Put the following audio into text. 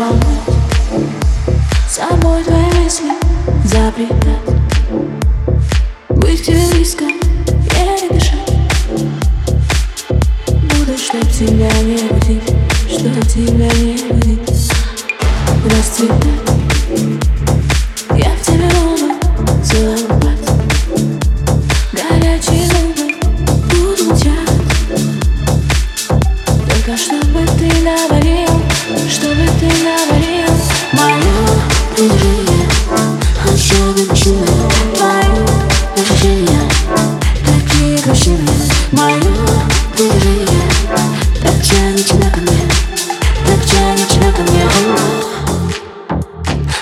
волной Собой твои мысли запретать Быть тебе близко, еле дыша Буду, чтоб тебя не будить Чтоб тебя не будить. Расцветать.